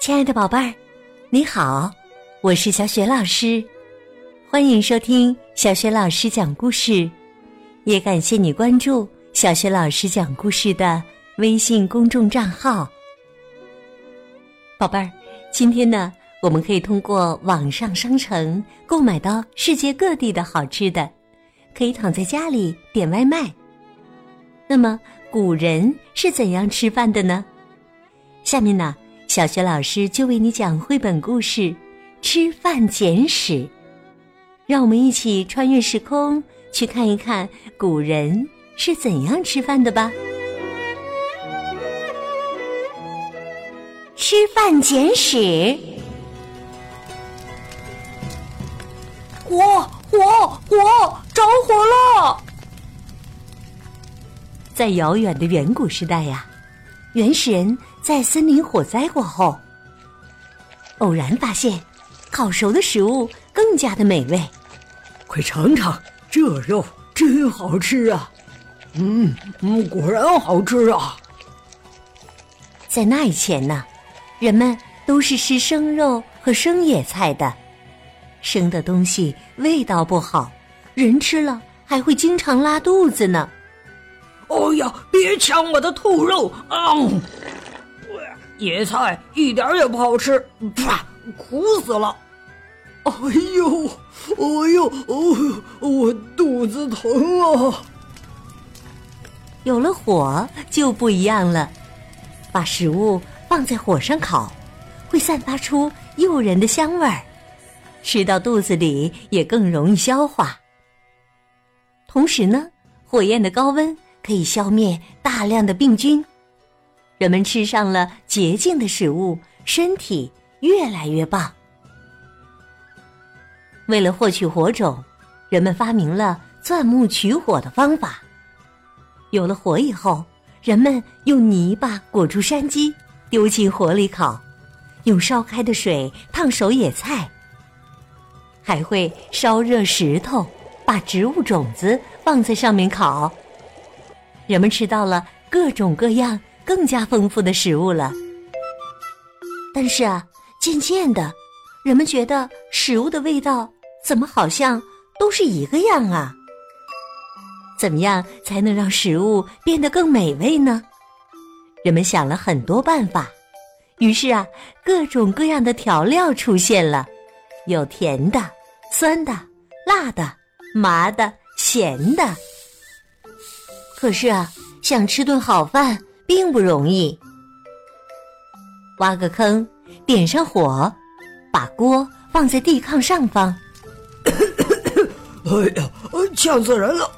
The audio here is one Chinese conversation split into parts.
亲爱的宝贝儿，你好，我是小雪老师，欢迎收听小雪老师讲故事，也感谢你关注小雪老师讲故事的微信公众账号。宝贝儿，今天呢，我们可以通过网上商城购买到世界各地的好吃的，可以躺在家里点外卖。那么，古人是怎样吃饭的呢？下面呢？小学老师就为你讲绘本故事《吃饭简史》，让我们一起穿越时空，去看一看古人是怎样吃饭的吧。吃饭简史。火火火，着火了！在遥远的远古时代呀。原始人在森林火灾过后，偶然发现，烤熟的食物更加的美味。快尝尝，这肉真好吃啊！嗯嗯，果然好吃啊！在那以前呢，人们都是吃生肉和生野菜的，生的东西味道不好，人吃了还会经常拉肚子呢。哦呀！别抢我的兔肉啊！野菜一点也不好吃，啪，苦死了！哎呦，哎呦，哦，我肚子疼啊！有了火就不一样了，把食物放在火上烤，会散发出诱人的香味儿，吃到肚子里也更容易消化。同时呢，火焰的高温。可以消灭大量的病菌，人们吃上了洁净的食物，身体越来越棒。为了获取火种，人们发明了钻木取火的方法。有了火以后，人们用泥巴裹住山鸡，丢进火里烤，用烧开的水烫熟野菜，还会烧热石头，把植物种子放在上面烤。人们吃到了各种各样、更加丰富的食物了。但是啊，渐渐的，人们觉得食物的味道怎么好像都是一个样啊？怎么样才能让食物变得更美味呢？人们想了很多办法，于是啊，各种各样的调料出现了，有甜的、酸的、辣的、麻的、咸的。可是啊，想吃顿好饭并不容易。挖个坑，点上火，把锅放在地炕上方。哎呀，呛死人了！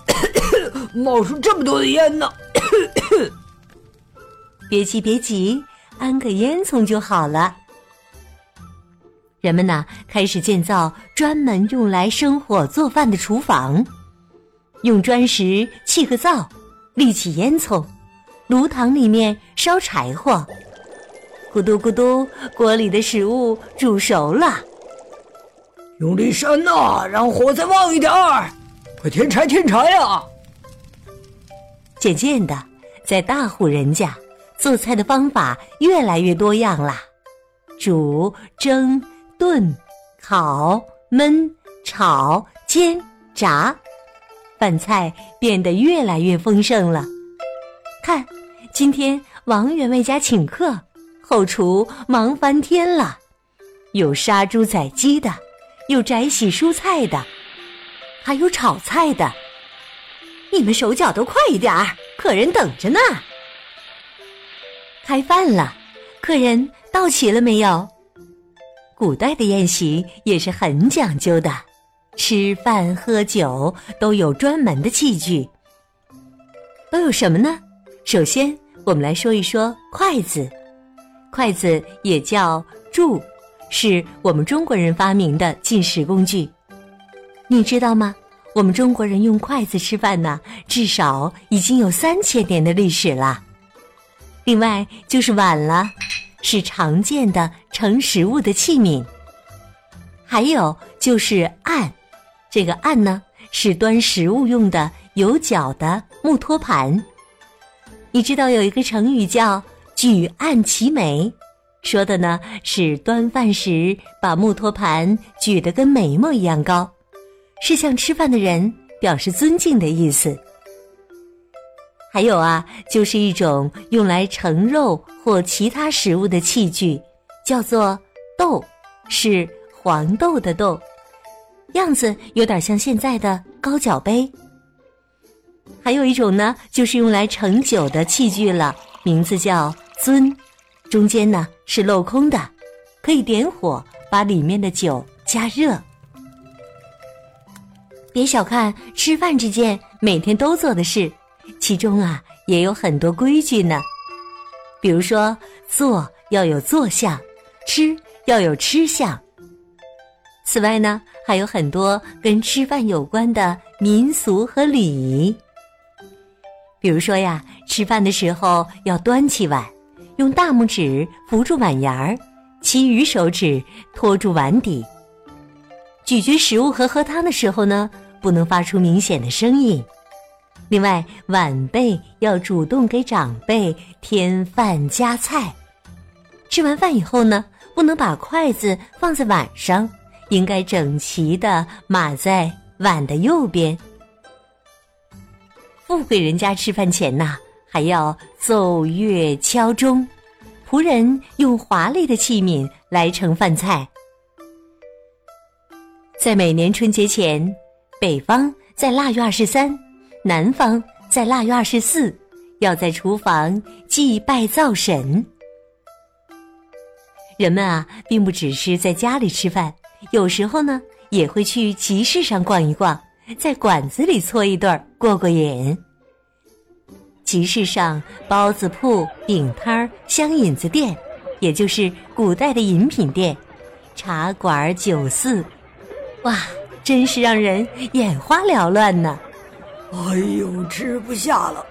冒出这么多的烟呢！别急，别急，安个烟囱就好了。人们呢，开始建造专门用来生火做饭的厨房，用砖石砌个灶。立起烟囱，炉膛里面烧柴火，咕嘟咕嘟，锅里的食物煮熟了。用力扇呐，让火再旺一点儿，快添柴添柴呀！渐渐的，在大户人家，做菜的方法越来越多样啦，煮、蒸、炖、烤、焖、炒、煎、炸。饭菜变得越来越丰盛了。看，今天王员外家请客，后厨忙翻天了，有杀猪宰鸡的，有摘洗蔬菜的，还有炒菜的。你们手脚都快一点儿，客人等着呢。开饭了，客人到齐了没有？古代的宴席也是很讲究的。吃饭喝酒都有专门的器具，都有什么呢？首先，我们来说一说筷子。筷子也叫箸，是我们中国人发明的进食工具。你知道吗？我们中国人用筷子吃饭呢，至少已经有三千年的历史了。另外就是碗了，是常见的盛食物的器皿。还有就是案。这个案呢，是端食物用的有脚的木托盘。你知道有一个成语叫“举案齐眉”，说的呢是端饭时把木托盘举得跟眉毛一样高，是向吃饭的人表示尊敬的意思。还有啊，就是一种用来盛肉或其他食物的器具，叫做豆，是黄豆的豆，样子有点像现在的高脚杯。还有一种呢，就是用来盛酒的器具了，名字叫樽，中间呢是镂空的，可以点火把里面的酒加热。别小看吃饭这件每天都做的事。其中啊，也有很多规矩呢。比如说，坐要有坐相，吃要有吃相。此外呢，还有很多跟吃饭有关的民俗和礼仪。比如说呀，吃饭的时候要端起碗，用大拇指扶住碗沿儿，其余手指托住碗底。咀嚼食物和喝汤的时候呢，不能发出明显的声音。另外，晚辈要主动给长辈添饭加菜。吃完饭以后呢，不能把筷子放在碗上，应该整齐的码在碗的右边。富贵人家吃饭前呐，还要奏乐敲钟，仆人用华丽的器皿来盛饭菜。在每年春节前，北方在腊月二十三。南方在腊月二十四，要在厨房祭拜灶神。人们啊，并不只是在家里吃饭，有时候呢，也会去集市上逛一逛，在馆子里搓一顿过过瘾。集市上，包子铺、饼摊儿、香引子店，也就是古代的饮品店、茶馆、酒肆，哇，真是让人眼花缭乱呢。哎呦，吃不下了！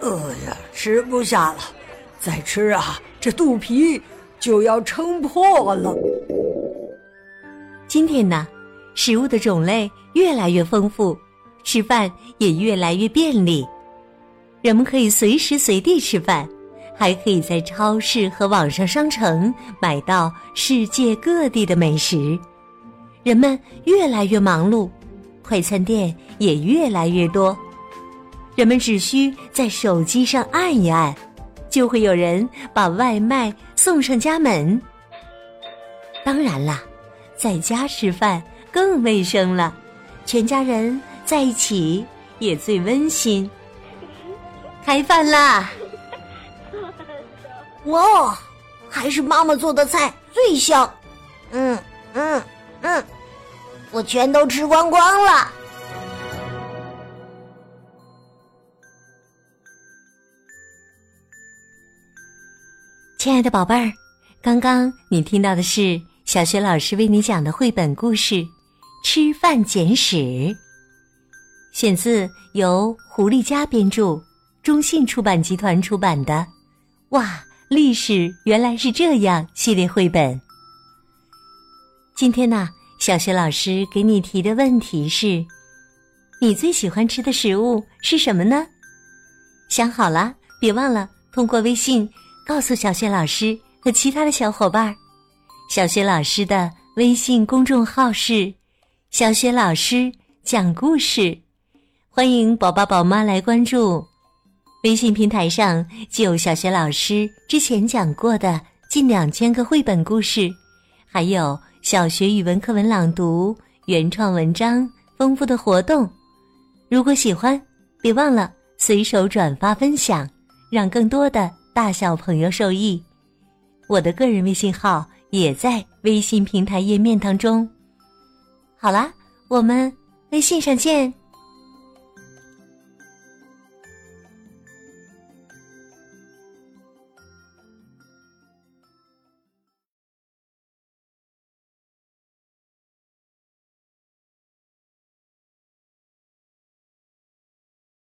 呃，哎呀，吃不下了！再吃啊，这肚皮就要撑破了。今天呢，食物的种类越来越丰富，吃饭也越来越便利。人们可以随时随地吃饭，还可以在超市和网上商城买到世界各地的美食。人们越来越忙碌。快餐店也越来越多，人们只需在手机上按一按，就会有人把外卖送上家门。当然啦，在家吃饭更卫生了，全家人在一起也最温馨。开饭啦！哇，还是妈妈做的菜最香。嗯嗯嗯。我全都吃光光了，亲爱的宝贝儿，刚刚你听到的是小学老师为你讲的绘本故事《吃饭简史》，选自由胡丽佳编著、中信出版集团出版的《哇，历史原来是这样》系列绘本。今天呢？小学老师给你提的问题是：你最喜欢吃的食物是什么呢？想好了，别忘了通过微信告诉小学老师和其他的小伙伴。小学老师的微信公众号是“小学老师讲故事”，欢迎宝宝宝妈来关注。微信平台上就有小学老师之前讲过的近两千个绘本故事，还有。小学语文课文朗读、原创文章、丰富的活动，如果喜欢，别忘了随手转发分享，让更多的大小朋友受益。我的个人微信号也在微信平台页面当中。好啦，我们微信上见。